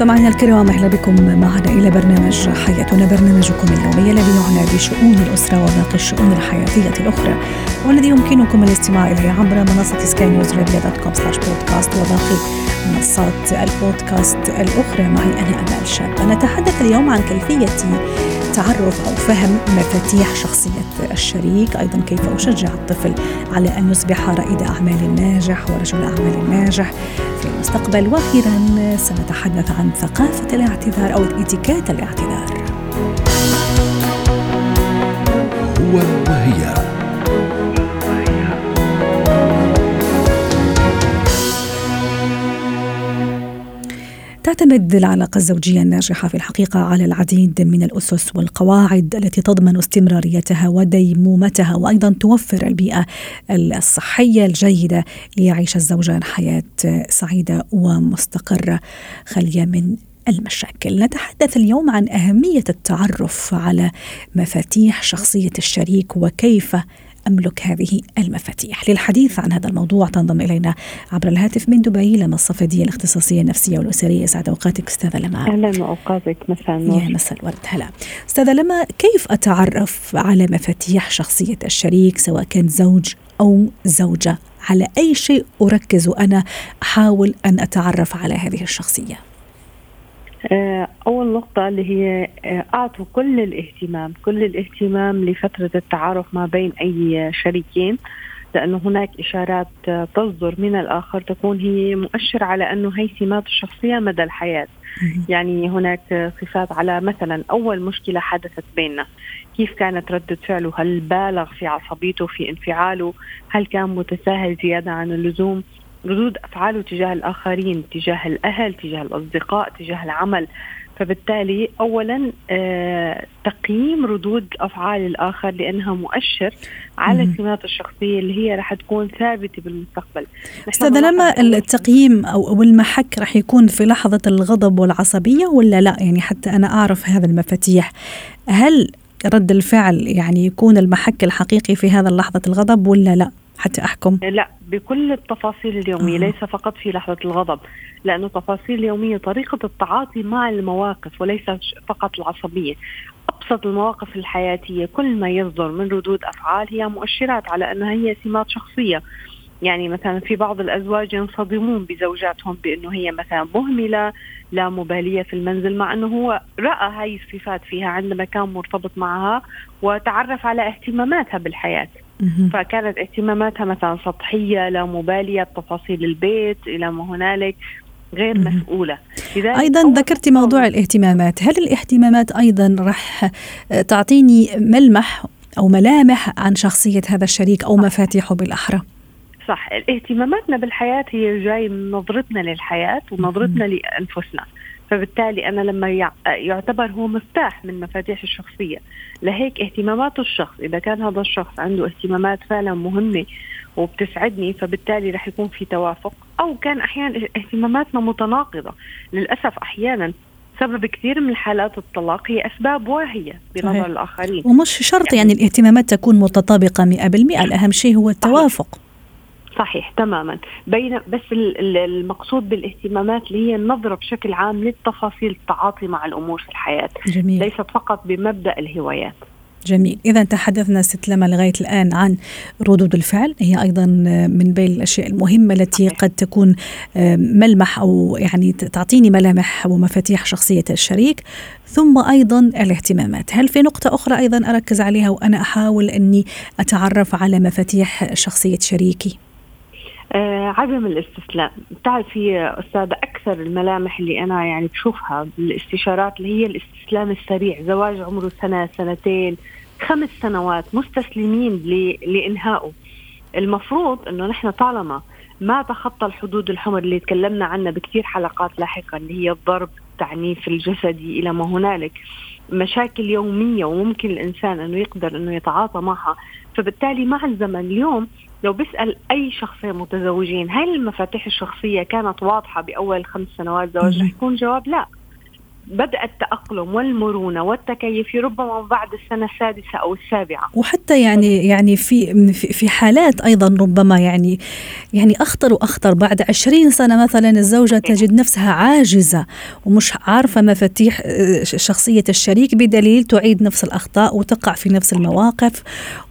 مستمعينا الكرام أهلا بكم معنا إلى برنامج حياتنا برنامجكم اليومي الذي يعنى بشؤون الأسرة وباقي الشؤون الحياتية الأخرى. والذي يمكنكم الاستماع إليه عبر منصة Sky News dot com slash podcast وباقي منصات البودكاست الأخرى. معي أنا آمال شاب. نتحدث اليوم عن كيفية تعرف أو فهم مفاتيح شخصية الشريك، أيضا كيف أشجع الطفل على أن يصبح رائد أعمال ناجح ورجل أعمال ناجح في المستقبل، وأخيرا سنتحدث عن ثقافة الاعتذار أو اتيكيت الاعتذار. هو وهي تعتمد العلاقة الزوجية الناجحة في الحقيقة على العديد من الأسس والقواعد التي تضمن استمراريتها وديمومتها وأيضا توفر البيئة الصحية الجيدة ليعيش الزوجان حياة سعيدة ومستقرة. خالية من المشاكل. نتحدث اليوم عن أهمية التعرف على مفاتيح شخصية الشريك وكيف أملك هذه المفاتيح. للحديث عن هذا الموضوع تنضم إلينا عبر الهاتف من دبي لما الصفدية الاختصاصية النفسية والأسرية. سعد أوقاتك أستاذة لما أهلا وأوقاتك. مساء النور. يا مساء الورد. هلا. أستاذة لما كيف أتعرف على مفاتيح شخصية الشريك سواء كان زوج أو زوجة؟ على أي شيء أركز وأنا أحاول أن أتعرف على هذه الشخصية؟ أول نقطة اللي هي آه، أعطوا كل الاهتمام كل الاهتمام لفترة التعارف ما بين أي شريكين لأنه هناك إشارات آه، تصدر من الآخر تكون هي مؤشر على أنه هي سمات الشخصية مدى الحياة. يعني هناك صفات على مثلا أول مشكلة حدثت بيننا كيف كانت ردة فعله؟ هل بالغ في عصبيته في انفعاله؟ هل كان متساهل زيادة عن اللزوم؟ ردود أفعاله تجاه الآخرين تجاه الأهل تجاه الأصدقاء تجاه العمل. فبالتالي اولا آه تقييم ردود أفعال الآخر لأنها مؤشر على سمات الشخصية اللي هي راح تكون ثابتة بالمستقبل. أستاذ لما التقييم أو المحك راح يكون في لحظة الغضب والعصبية ولا لا؟ يعني حتى أنا أعرف هذا المفاتيح. هل رد الفعل يعني يكون المحك الحقيقي في هذا لحظه الغضب ولا لا؟ حتى أحكم؟ لا بكل التفاصيل اليومية آه. ليس فقط في لحظة الغضب لأنه التفاصيل اليوميه طريقة التعاطي مع المواقف وليس فقط العصبية. أبسط المواقف الحياتية كل ما يصدر من ردود أفعال هي مؤشرات على أنها هي سمات شخصية. يعني مثلا في بعض الأزواج ينصدمون بزوجاتهم بأنه هي مثلا مهملة لا مبالية في المنزل مع أنه هو رأى هاي الصفات فيها عندما كان مرتبط معها وتعرف على اهتماماتها بالحياة. فكانت اهتماماتها مثلا سطحية لا مبالية بتفاصيل البيت إلى ما هنالك غير مسؤولة. أيضا ذكرت موضوع الاهتمامات. هل الاهتمامات أيضا راح تعطيني ملمح أو ملامح عن شخصية هذا الشريك أو مفاتيحه بالأحرى؟ صح. اهتماماتنا بالحياة هي جاي من نظرتنا للحياة ونظرتنا لأنفسنا. فبالتالي أنا لما يعتبر هو مفتاح من مفاتيح الشخصية. لهيك اهتمامات الشخص إذا كان هذا الشخص عنده اهتمامات فعلا مهمة وبتسعدني فبالتالي رح يكون في توافق. أو كان أحيانا اهتماماتنا متناقضة. للأسف أحيانا سبب كثير من حالات الطلاق هي أسباب واهية بنظر الآخرين. ومش شرط يعني, يعني الاهتمامات تكون متطابقة 100% الأهم شيء هو التوافق. صحيح تماما. بين بس المقصود بالاهتمامات اللي هي النظرة بشكل عام للتفاصيل التعاطي مع الأمور في الحياة. جميل. ليست فقط بمبدأ الهوايات. جميل. إذا تحدثنا ست لما لغاية الآن عن ردود الفعل. هي أيضا من بين الأشياء المهمة التي قد تكون ملمح أو يعني تعطيني ملامح ومفاتيح شخصية الشريك. ثم أيضا الاهتمامات. هل في نقطة أخرى أيضا أركز عليها وأنا أحاول أني أتعرف على مفاتيح شخصية شريكي؟ عدم الاستسلام. بتعرفي أستاذة أكثر الملامح اللي أنا يعني بشوفها بالاستشارات اللي هي الاستسلام السريع زواج عمره سنة سنتين خمس سنوات مستسلمين لإنهائه. المفروض أنه نحن طالما ما تخطى الحدود الحمر اللي تكلمنا عنها بكثير حلقات لاحقا اللي هي الضرب التعنيف الجسدي إلى ما هنالك مشاكل يومية وممكن الإنسان أنه يقدر أنه يتعاطى معها. فبالتالي مع الزمن اليوم لو بسال أي شخصين متزوجين هل المفاتيح الشخصية كانت واضحة بأول خمس سنوات زواج؟ رح يكون جواب لا. بدأ التأقلم والمرونة والتكيف ربما بعد السنة السادسة أو السابعة. وحتى يعني يعني في في حالات أيضا ربما يعني يعني أخطر وأخطر. بعد عشرين سنة مثلا الزوجة تجد نفسها عاجزة ومش عارفة مفاتيح آه، شخصية الشريك بدليل تعيد نفس الأخطاء وتقع في نفس المواقف.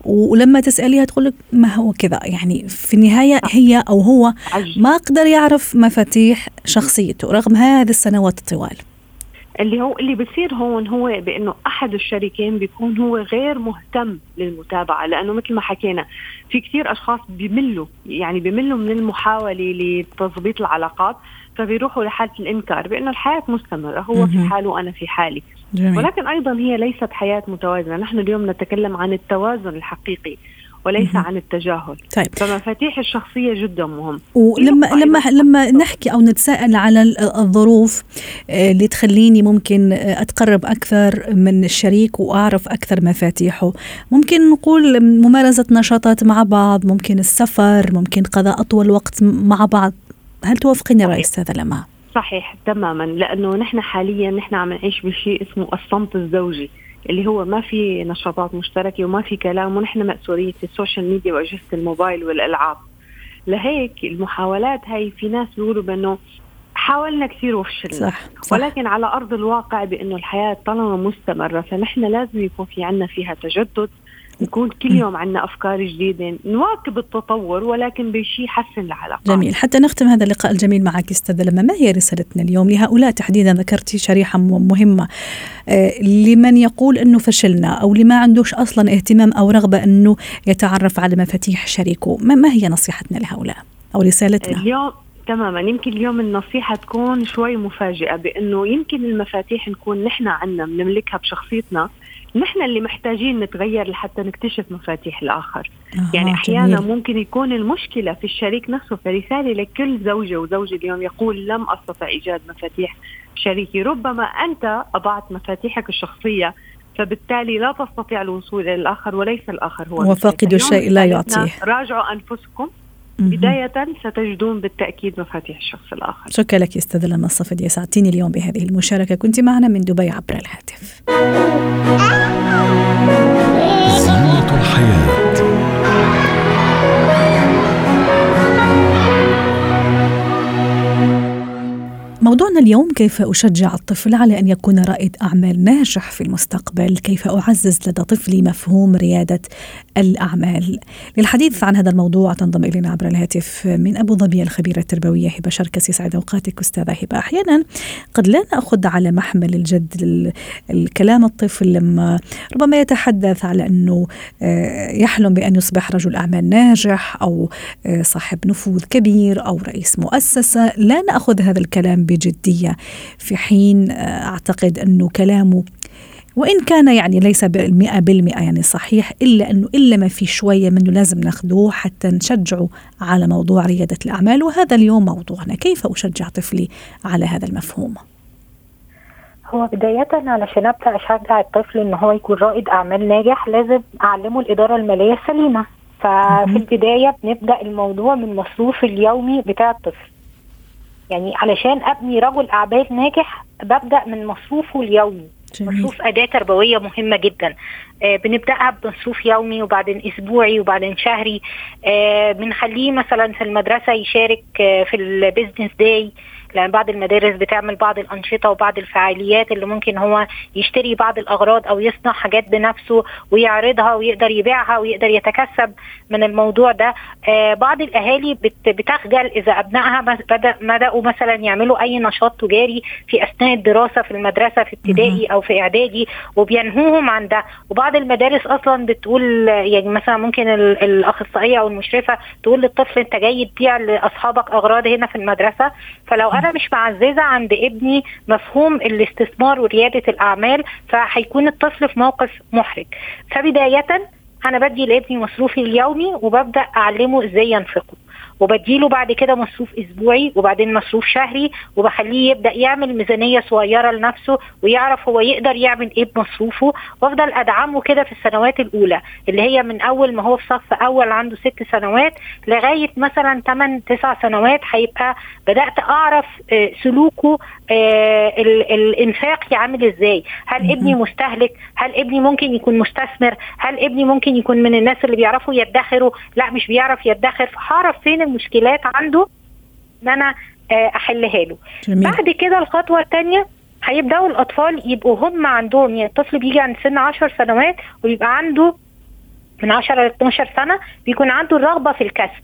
ولما تسأليها تقول لك ما هو كذا؟ يعني في النهاية هي أو هو ما قدر يعرف مفاتيح شخصيته رغم هذه السنوات الطوال. اللي هو اللي بصير هون هو بأنه أحد الشريكين بيكون هو غير مهتم للمتابعة لأنه مثل ما حكينا في كثير أشخاص بيملوا يعني بيملوا من المحاولة لتظبيط العلاقات فبيروحوا لحالة الإنكار بأنه الحياة مستمرة هو في حاله وأنا في حالي. جميل. ولكن أيضا هي ليست حياة متوازنة نحن اليوم نتكلم عن التوازن الحقيقي. وليس عن التجاهل. طيب. فمفاتيح الشخصية جدا مهم. ولما لما لما نحكي أو نتساءل على الظروف آه، اللي تخليني ممكن آه، أتقرب أكثر من الشريك وأعرف أكثر مفاتيحه. ممكن نقول ممارسة نشاطات مع بعض ممكن السفر ممكن قضاء أطول وقت مع بعض. هل توافقيني رأي أستاذة لما؟ صحيح تماما. لأنه نحن حاليا نحن عم نعيش بشيء اسمه الصمت الزوجي. اللي هو ما في نشاطات مشتركة وما في كلام ونحن مأسورين ال social media واجهزه الموبايل والألعاب لهيك المحاولات هاي في ناس بيقولوا بأنه حاولنا كثير وفشلنا صح, صح. ولكن على أرض الواقع بأنه الحياة طالما مستمرة فنحن لازم يكون في عنا فيها تجدد نكون كل يوم عندنا أفكار جديدة نواكب التطور ولكن بشيء يحسن العلاقات. جميل. حتى نختم هذا اللقاء الجميل معك أستاذة لما. ما هي رسالتنا اليوم؟ لهؤلاء تحديدا ذكرتي شريحة مهمة. آه لمن يقول إنه فشلنا أو لما عندوش أصلا اهتمام أو رغبة إنه يتعرف على مفاتيح شريكه. ما, ما هي نصيحتنا لهؤلاء أو رسالتنا؟ اليوم تماما. يمكن اليوم النصيحة تكون شوي مفاجئة بأنه يمكن المفاتيح نكون نحن عنا بنملكها بشخصيتنا نحن اللي محتاجين نتغير لحتى نكتشف مفاتيح الآخر. آه يعني أحيانا جميل. ممكن يكون المشكلة في الشريك نفسه فرسالة لكل زوجة وزوج اليوم يقول لم أستطع إيجاد مفاتيح شريكي. ربما أنت أضعت مفاتيحك الشخصية فبالتالي لا تستطيع الوصول إلى الآخر وليس الآخر هو وفاقد الشيء لا يعطيه. راجعوا أنفسكم بداية ستجدون بالتأكيد مفاتيح الشخص الآخر. شكرا لك أستاذة لما الصفدي ساعدتيني اليوم بهذه المشاركة. كنت معنا من دبي عبر الهاتف. زينة الحياة. موضوعنا اليوم كيف أشجع الطفل على أن يكون رائد أعمال ناجح في المستقبل؟ كيف أعزز لدى طفلي مفهوم ريادة الأعمال؟ للحديث عن هذا الموضوع تنضم إلينا عبر الهاتف من أبو ظبي الخبيرة التربوية هبة شركس يسعد أوقاتك أستاذة هبة أحيانا قد لا نأخذ على محمل الجد الكلام الطفل لما ربما يتحدث على أنه آه، يحلم بأن يصبح رجل أعمال ناجح أو آه، صاحب نفوذ كبير أو رئيس مؤسسة. لا نأخذ هذا الكلام بجدية. في حين آه، أعتقد أنه كلامه وإن كان يعني ليس بالمئة بالمئة يعني صحيح إلا أنه إلا ما في شوية منه لازم ناخذوه حتى نشجعه على موضوع ريادة الأعمال. وهذا اليوم موضوعنا. كيف أشجع طفلي على هذا المفهوم؟ هو بداية علشان أبدأ أشجع الطفل إن هو يكون رائد أعمال ناجح لازم أعلمه الإدارة المالية السليمة ففي البداية بنبدأ الموضوع من المصروف اليومي بتاع الطفل. يعني علشان أبني رجل اعمال ناجح ببدأ من مصروفه اليومي. مصروف أداة تربوية مهمة جدا بنبدأها بمصروف يومي وبعدين أسبوعي وبعدين شهري. آه بنخليه مثلا في المدرسة يشارك آه في البيزنس داي لأن بعض المدارس بتعمل بعض الأنشطة وبعض الفعاليات اللي ممكن هو يشتري بعض الأغراض أو يصنع حاجات بنفسه ويعرضها ويقدر يبيعها ويقدر يتكسب من الموضوع ده. آه بعض الأهالي بتخجل إذا أبنائها بدا بدأوا مثلا يعملوا أي نشاط تجاري في أثناء الدراسة في المدرسة في ابتدائي أو في إعدادي وبينهوهم عن ده. وبعض المدارس أصلا بتقول يعني مثلا ممكن الأخصائية أو المشرفة تقول للطفل أنت جاي تبيع لأصحابك أغراض هنا في المدرسة فلو أنا مش معززة عند ابني مفهوم الاستثمار وريادة الأعمال فهيكون الطفل في موقف محرج. فبداية أنا بدي لابني مصروفي اليومي وببدأ أعلمه إزاي ينفقه. وبديله بعد كده مصروف أسبوعي وبعدين مصروف شهري وبخليه يبدأ يعمل ميزانية صغيرة لنفسه ويعرف هو يقدر يعمل إيه بمصروفه وأفضل أدعمه كده في السنوات الأولى اللي هي من أول ما هو في صف أول عنده ست سنوات لغاية مثلا 8 9 سنوات هيبقى بدأت أعرف آه، سلوكه آه، الإنفاق عامل إزاي. هل ابني مستهلك؟ هل ابني ممكن يكون مستثمر؟ هل ابني ممكن يكون من الناس اللي بيعرفوا يدخروا؟ لا مش بيعرف يدخر. فهعرف فين المشكلات عنده إن أنا آه، أحلها له. جميل. بعد كده الخطوة الثانية هيبدأوا الأطفال يبقوا هم عندهم يعني الطفل بيجي عند سن 10 سنوات ويبقى عنده من 10 ل 12 سنة بيكون عنده الرغبة في الكسب.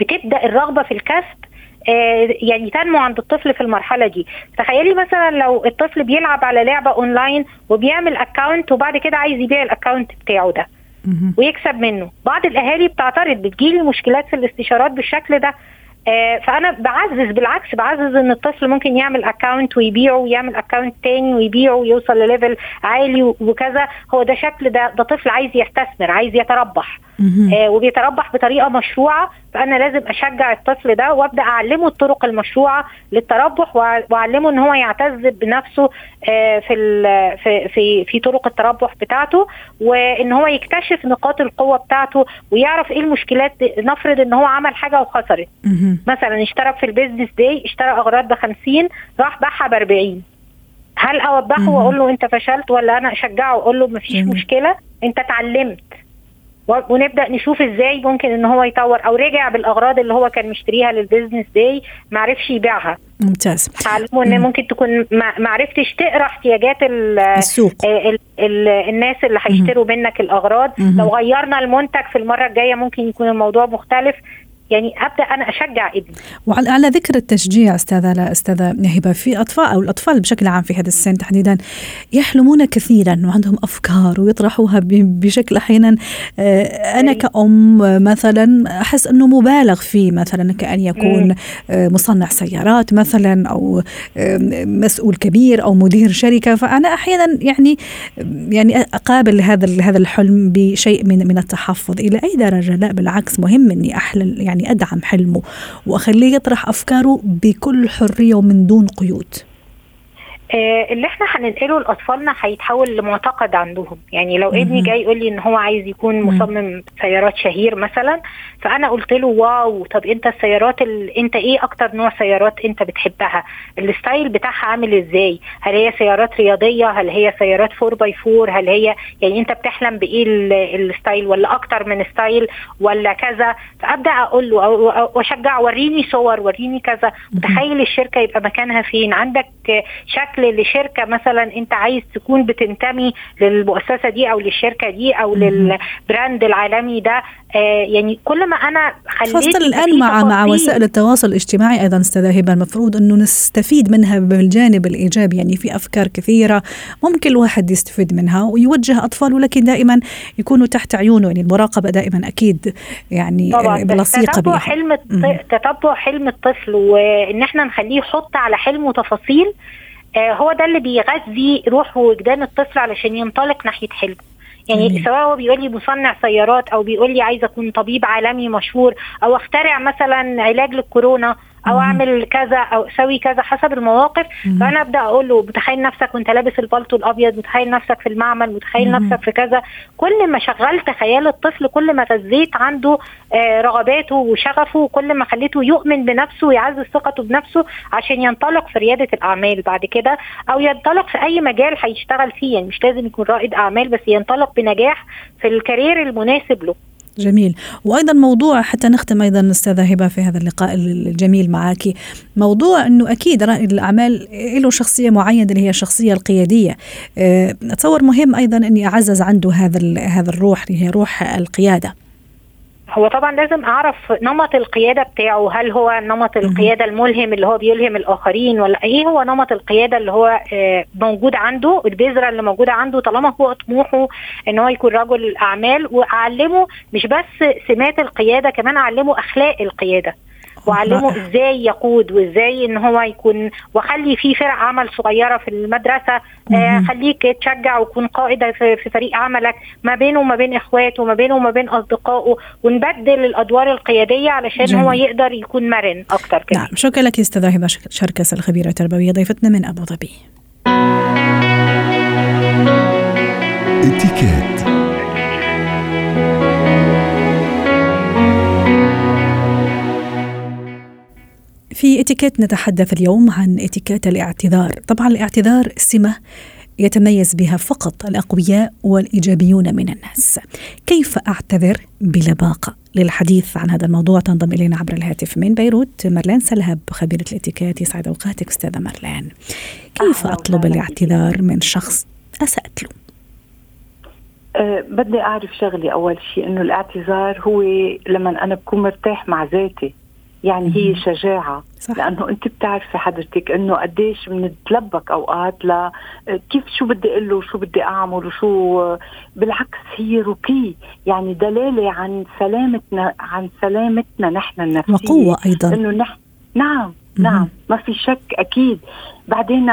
بتبدأ الرغبة في الكسب آه، يعني تنمو عند الطفل في المرحلة دي. تخيلي مثلا لو الطفل بيلعب على لعبة أونلاين وبيعمل account وبعد كده عايز يبيع ال account بتاعه ده. ويكسب منه. بعض الأهالي بتعترض بتجيلي مشكلات في الاستشارات بالشكل ده. آه فأنا بعزز بالعكس بعزز إن الطفل ممكن يعمل account ويبيعه ويعمل account تاني ويبيعه ويوصل ل level عالي وكذا. هو ده شكل ده ده طفل عايز يستثمر عايز يتربح. آه وبيتربح بطريقة مشروعة فأنا لازم أشجع الطفل ده وأبدأ أعلمه الطرق المشروعة للتربح وأعلمه إن هو يعتز بنفسه آه في في في في طرق التربح بتاعته وإن هو يكتشف نقاط القوة بتاعته ويعرف إيه المشكلات نفرض إن هو عمل حاجة وخسرت. مثلا اشترك في البيزنس داي اشترى أغراض ب 50 راح باعها ب 40 هل اوضحه وأقول له أنت فشلت ولا أنا أشجعه وأقول له مفيش مشكلة؟ أنت اتعلمت. ونبدأ نشوف إزاي ممكن إن هو يطور أو رجع بالأغراض اللي هو كان مشتريها للبيزنس داي ما عرفش يبيعها. ممتاز. تعلموا إن ممكن تكون ما عرفتش تقرأ احتياجات السوق. ال ال ال الناس اللي هيشتروا منك الأغراض. لو غيرنا المنتج في المرة الجاية ممكن يكون الموضوع مختلف. يعني أبدأ أنا أشجع ابني. وعلى ذكر التشجيع أستاذة لا أستاذة هبه في اطفال أو الأطفال بشكل عام في هذا السن تحديدا يحلمون كثيرا وعندهم أفكار ويطرحوها بشكل أحيانا آه، أنا كأم مثلا أحس إنه مبالغ فيه مثلا كأن يكون آه، مصنع سيارات مثلا أو مسؤول كبير أو مدير شركة. فأنا أحيانا يعني يعني أقابل هذا هذا الحلم بشيء من من التحفظ إلى أي درجة. لا بالعكس مهم إني احلم يعني يعني أدعم حلمه وأخليه يطرح أفكاره بكل حرية ومن دون قيود. اللي إحنا هننقله لاطفالنا هيتحول لمعتقد عندهم. يعني لو ابني جاي يقول لي إن هو عايز يكون مصمم سيارات شهير مثلا فأنا قلت له wow طب أنت السيارات ال... أنت إيه أكتر نوع سيارات أنت بتحبها؟ ال style بتاعها عامل إزاي؟ هل هي سيارات رياضية؟ هل هي سيارات 4 by 4 هل هي يعني أنت بتحلم بإيه ال style؟ ولا أكتر من style؟ ولا كذا؟ فأبدأ أقول له وأشجع وريني صور وريني كذا. متخيل الشركة يبقى مكانها فين؟ عندك شكل لشركة مثلا أنت عايز تكون بتنتمي للمؤسسة دي أو للشركة دي أو للبراند العالمي ده آه يعني كل ما أنا خليت خاصة الآن مع مع وسائل التواصل الاجتماعي أيضا أستاذة هبة المفروض أنه نستفيد منها بالجانب الإيجابي يعني في أفكار كثيرة ممكن الواحد يستفيد منها ويوجه أطفاله لكن دائما يكونوا تحت عيونه يعني المراقبة دائما أكيد يعني طبعا. بلصيقة تتبع حلم تتبع حلم الطفل وإن إحنا نخليه يحط على حلمه تفاصيل آه، هو ده اللي بيغذي روح ووجدان الطفل علشان ينطلق ناحية حلمه يعني سواء هو بيقول لي مصنع سيارات أو بيقول لي عايز أكون طبيب عالمي مشهور أو أخترع مثلا علاج للكورونا أو أعمل كذا أو أسوي كذا حسب المواقف. فأنا أبدأ أقول له متخيل نفسك وأنت لابس البلطو الأبيض متخيل نفسك في المعمل متخيل نفسك في كذا. كل ما شغلت خيال الطفل كل ما غذيت عنده آه رغباته وشغفه كل ما خليته يؤمن بنفسه ويعزز ثقته بنفسه عشان ينطلق في ريادة الأعمال بعد كده أو ينطلق في أي مجال هيشتغل فيه. يعني مش لازم يكون رائد أعمال بس ينطلق بنجاح في الكارير المناسب له. جميل. وأيضا موضوع حتى نختم أيضا أستاذة هبة في هذا اللقاء الجميل معك موضوع إنه أكيد رائد الأعمال له شخصية معينة اللي هي الشخصية القيادية. أه، أتصور مهم أيضا أني أعزز عنده هذا هذا الروح اللي هي روح القيادة. هو طبعا لازم أعرف نمط القيادة بتاعه هل هو نمط القيادة الملهم اللي هو بيلهم الآخرين ولا إيه هو نمط القيادة اللي هو آه، موجود عنده البذرة اللي موجودة عنده طالما هو طموحه إن هو يكون رجل أعمال وأعلمه مش بس سمات القيادة كمان أعلمه أخلاق القيادة. وأعلمه إزاي يقود وإزاي إن هو يكون وأخلي في فرق عمل صغيرة في المدرسة آه خليك تشجع وتكون قائد في, في فريق عملك ما بينه وما بين إخواته وما بينه وما بين أصدقائه ونبدل الأدوار القيادية علشان جميل. هو يقدر يكون مرن أكتر كده نعم. شكرا لك أستاذة هبه شركس الخبيرة التربوية ضيفتنا من أبو ظبي. اتكات في اتيكيت نتحدث اليوم عن اتيكيت الاعتذار. طبعا الاعتذار سمة يتميز بها فقط الأقوياء والإيجابيون من الناس. كيف أعتذر بلباقة للحديث عن هذا الموضوع تنضم إلينا عبر الهاتف من بيروت مرلان سلهب خبيرة الاتيكيت. يسعد أوقاتك أستاذة مرلان كيف أطلب الاعتذار من شخص أسأت له أه بدي أعرف شغلي. أول شيء إنه الاعتذار هو لما أنا بكون مرتاح مع ذاتي. يعني هي شجاعة. صح. لأنه أنت بتعرفي حضرتك أنه قديش بنتلبك أوقات ل كيف شو بدي أقول له شو بدي أعمل وشو بالعكس هي رقي. يعني دلالة عن سلامتنا عن سلامتنا نحن النفسية. وقوة أيضا. إنه نحن نعم نعم. ما في شك أكيد. بعدين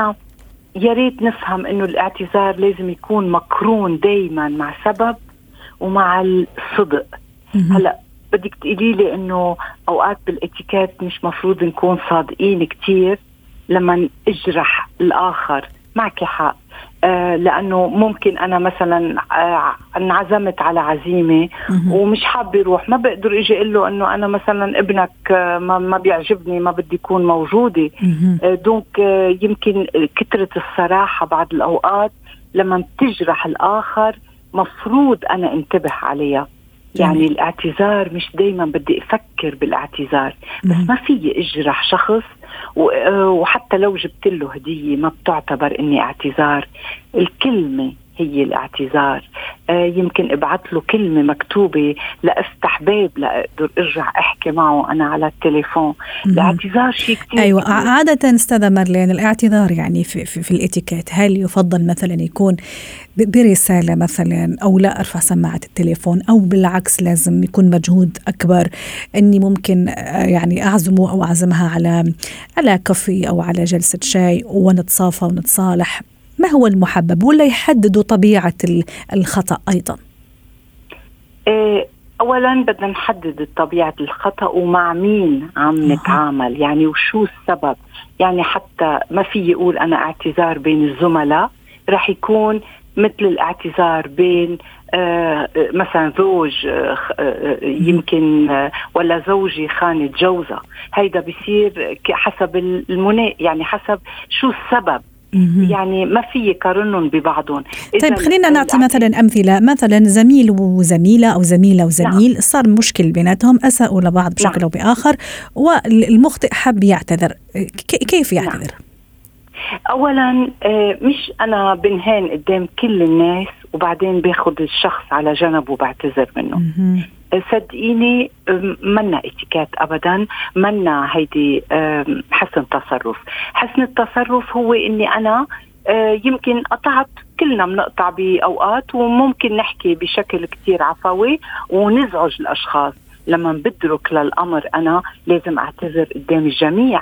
يا ريت نفهم إنه الاعتذار لازم يكون مقرون دائما مع سبب ومع الصدق. هلأ بدك تقولي لي إنه أوقات بالاتيكيت مش مفروض نكون صادقين كثير لما اجرح الآخر. معك حق. آه لأنه ممكن أنا مثلا آه انعزمت على عزيمة ومش حابة أروح ما بقدر إجي أقول له إنه أنا مثلا ابنك آه ما, ما بيعجبني ما بدي اكون موجودة. آه دونك آه يمكن كثرة الصراحة بعض الأوقات لما بتجرح الآخر مفروض أنا انتبه عليها. يعني الاعتذار مش دايما بدي أفكر بالاعتذار بس ما في أجرح شخص وحتى لو جبت له هدية ما بتعتبر إني اعتذار. الكلمة هي الاعتذار. آه يمكن ابعث له كلمة مكتوبة لأفتح باب لأقدر أرجع أحكي معه أنا على التليفون. الاعتذار شيء كثير أيوه كتير. عادة استاذة مارلين الاعتذار يعني في, في, في الإتيكيت. هل يفضل مثلا يكون برسالة مثلا أو لا أرفع سماعة التليفون أو بالعكس لازم يكون مجهود أكبر إني ممكن يعني أعزمه أو أعزمها على على كافي أو على جلسة شاي ونتصافى ونتصالح؟ ما هو المحبب ولا يحددوا طبيعة الخطأ أيضا؟ إيه اولا بدنا نحدد طبيعة الخطأ ومع مين عم نتعامل يعني وشو السبب؟ يعني حتى ما في يقول أنا اعتذار بين الزملاء رح يكون مثل الاعتذار بين آه مثلا زوج آه آه يمكن آه ولا زوجي خانت جوزها. هيدا بصير حسب المنا يعني حسب شو السبب. يعني ما في يقارنهم ببعضهم. طيب خلينا نعطي مثلا أمثلة. مثلا زميل وزميلة أو زميلة وزميل نعم. صار مشكل بيناتهم أساءوا لبعض بشكل نعم. أو بآخر والمخطئ حب يعتذر. كيف يعتذر؟ نعم. اولا مش أنا بنهان قدام كل الناس وبعدين باخذ الشخص على جنب وبعتذر منه. صدقيني منا اتيكيت ابدا. منا هيدي حسن تصرف. حسن التصرف هو إني أنا يمكن قطعت كلنا بنقطع بأوقات وممكن نحكي بشكل كتير عفوي ونزعج الأشخاص. لما بدرك للأمر أنا لازم أعتذر قدام الجميع.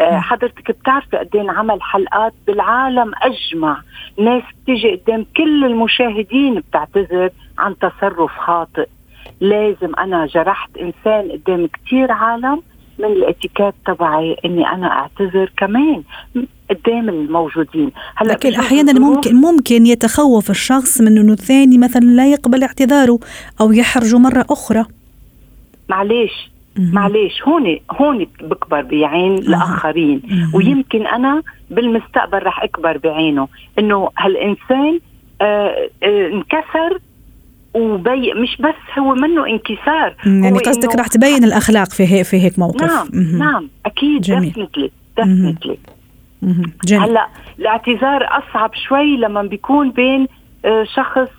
حضرتك بتعرفي قد إيه عمل حلقات بالعالم أجمع. ناس بتيجي قدام كل المشاهدين بتعتذر عن تصرف خاطئ. لازم أنا جرحت إنسان قدام كثير عالم من الاتيكيت تبعي إني أنا أعتذر كمان قدام الموجودين. هلأ لكن أحيانا ممكن ممكن يتخوف الشخص من إنه الثاني مثلا لا يقبل اعتذاره أو يحرجه مرة أخرى. معلش معلش هون هون بكبر بعين الآخرين. ويمكن أنا بالمستقبل رح أكبر بعينه. إنه هالإنسان آه آه انكسر وبي مش بس هو منه انكسار يعني قصدك رح تبين الأخلاق في هيك في هيك موقف. نعم مم. نعم أكيد definitely definitely هلأ الاعتذار أصعب شوي لما بيكون بين شخص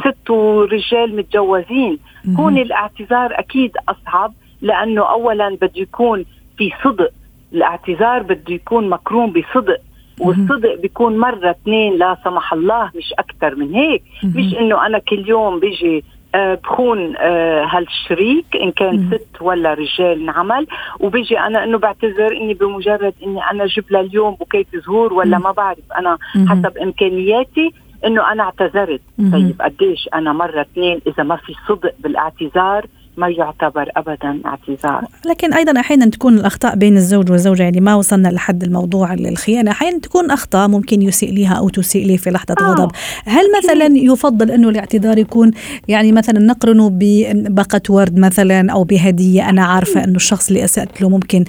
ست ورجال متجوزين. هون الاعتذار أكيد أصعب لأنه اولا بده يكون في صدق. الاعتذار بده يكون مكرون بصدق. والصدق بيكون مرة اثنين لا سمح الله مش أكثر من هيك. مش إنه أنا كل يوم بيجي آه، بخون آه، هالشريك إن كان ست ولا رجال نعمل. وبيجي أنا إنه بعتذر إني بمجرد إني أنا أجيب لليوم بوكيت زهور ولا ما بعرف. أنا حسب إمكانياتي إنه أنا اعتذرت. طيب قديش أنا مرة اثنين إذا ما في صدق بالاعتذار ما يعتبر ابدا اعتذار. لكن أيضا أحيانا تكون الأخطاء بين الزوج والزوجة يعني ما وصلنا لحد الموضوع الخيانه أحيانا تكون أخطاء ممكن يسيء لها أو تسيء لي في لحظة آه. غضب هل مثلا يفضل أنه الاعتذار يكون يعني مثلا نقرنه بباقة ورد مثلا أو بهدية؟ أنا عارفة أنه الشخص اللي أسأت له ممكن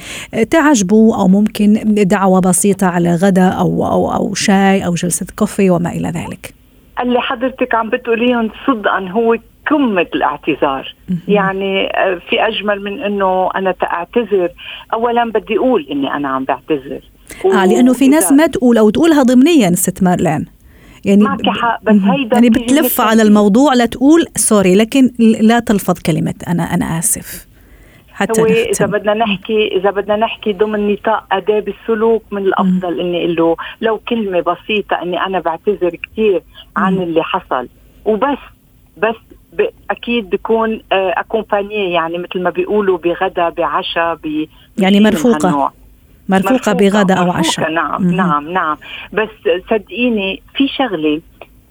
تعجبه أو ممكن دعوة بسيطة على غدا أو أو أو شاي أو جلسة كوفي وما إلى ذلك. اللي حضرتك عم بتقوليهم صدقا هو قمة الاعتذار. يعني آه، في أجمل من أنه أنا اعتذر أولا بدي أقول أني أنا عم بعتذر. آه لأنه في ناس ما تقول أو تقولها ضمنيا ست مارلين. يعني معك حق بس هيدا يعني بتلف على الموضوع لتقول سوري لكن لا تلفظ كلمة أنا أنا آسف. حتى هو إذا بدنا نحكي إذا بدنا نحكي ضمن نطاق أداب السلوك من الأفضل إني أقول له لو كلمة بسيطة إني أنا بعتذر كثير عن اللي حصل. وبس بس أكيد بكون اكومبانيه آه، يعني مثل ما بيقولوا بغدا بعشاء ب يعني مرفوقة. مرفوقة بغدا أو عشاء. نعم مم. نعم نعم. بس صدقيني في شغلة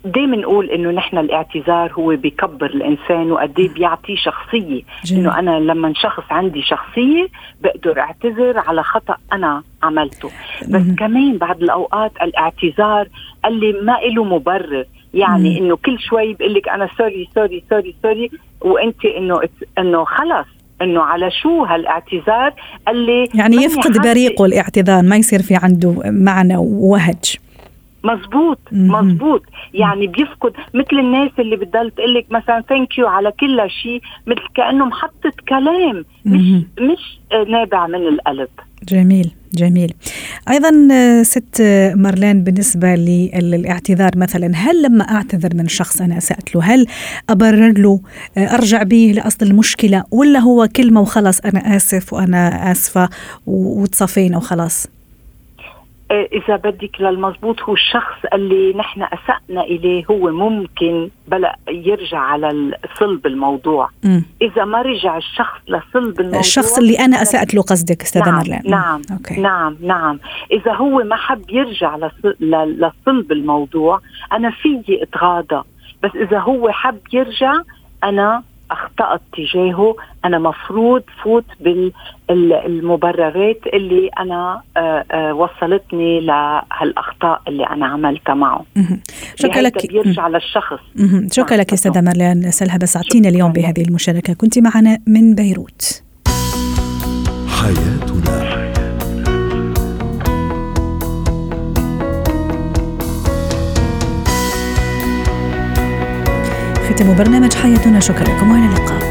دايما نقول إنه نحن الاعتذار هو بيكبر الإنسان وقد إيه بيعطيه شخصية. إنه أنا لما شخص عندي شخصية بقدر أعتذر على خطأ أنا عملته. بس مم. كمان بعد الأوقات الاعتذار اللي ما له مبرر. يعني إنه كل شوي بقول لك أنا sorry sorry sorry sorry وأنت إنه إنه خلص إنه على شو هالاعتذار اللي يعني يفقد بريقه الاعتذار ما يصير في عنده معنى ووهج. مزبوط مزبوط. يعني بيفقد مثل الناس اللي بتضل تقول لك مثلا thank you على كل شيء مثل كأنه محطة كلام مش مش نابع من القلب. جميل جميل. أيضا ست مارلين بالنسبة للاعتذار مثلا هل لما أعتذر من شخص أنا اسات له هل أبرر له أرجع به لأصل المشكلة ولا هو كلمة وخلاص أنا آسف وأنا آسفة وتصفينا وخلاص؟ إذا بدك للمزبوط هو الشخص اللي نحن أسأنا إليه هو ممكن بلا يرجع على صلب الموضوع. م. إذا ما رجع الشخص لصلب الموضوع الشخص اللي أنا أسأت له قصدك أستاذة نعم مرلان. نعم okay. نعم نعم. إذا هو ما حب يرجع لصلب الموضوع أنا فيي أتغاضى. بس إذا هو حب يرجع أنا أخطأت تجاهه. أنا مفروض فوت بالمبررات اللي أنا آه، آه، وصلتني لهالأخطاء اللي أنا عملتها معه. شكرا لك. بيرجع للشخص. شكرا لك استاذه مرلان سلها بس اعطينا اليوم بهذه المشاركة. كنت معنا من بيروت. حياتنا. ختم برنامج حياتنا. شكرا لكم وإلى اللقاء.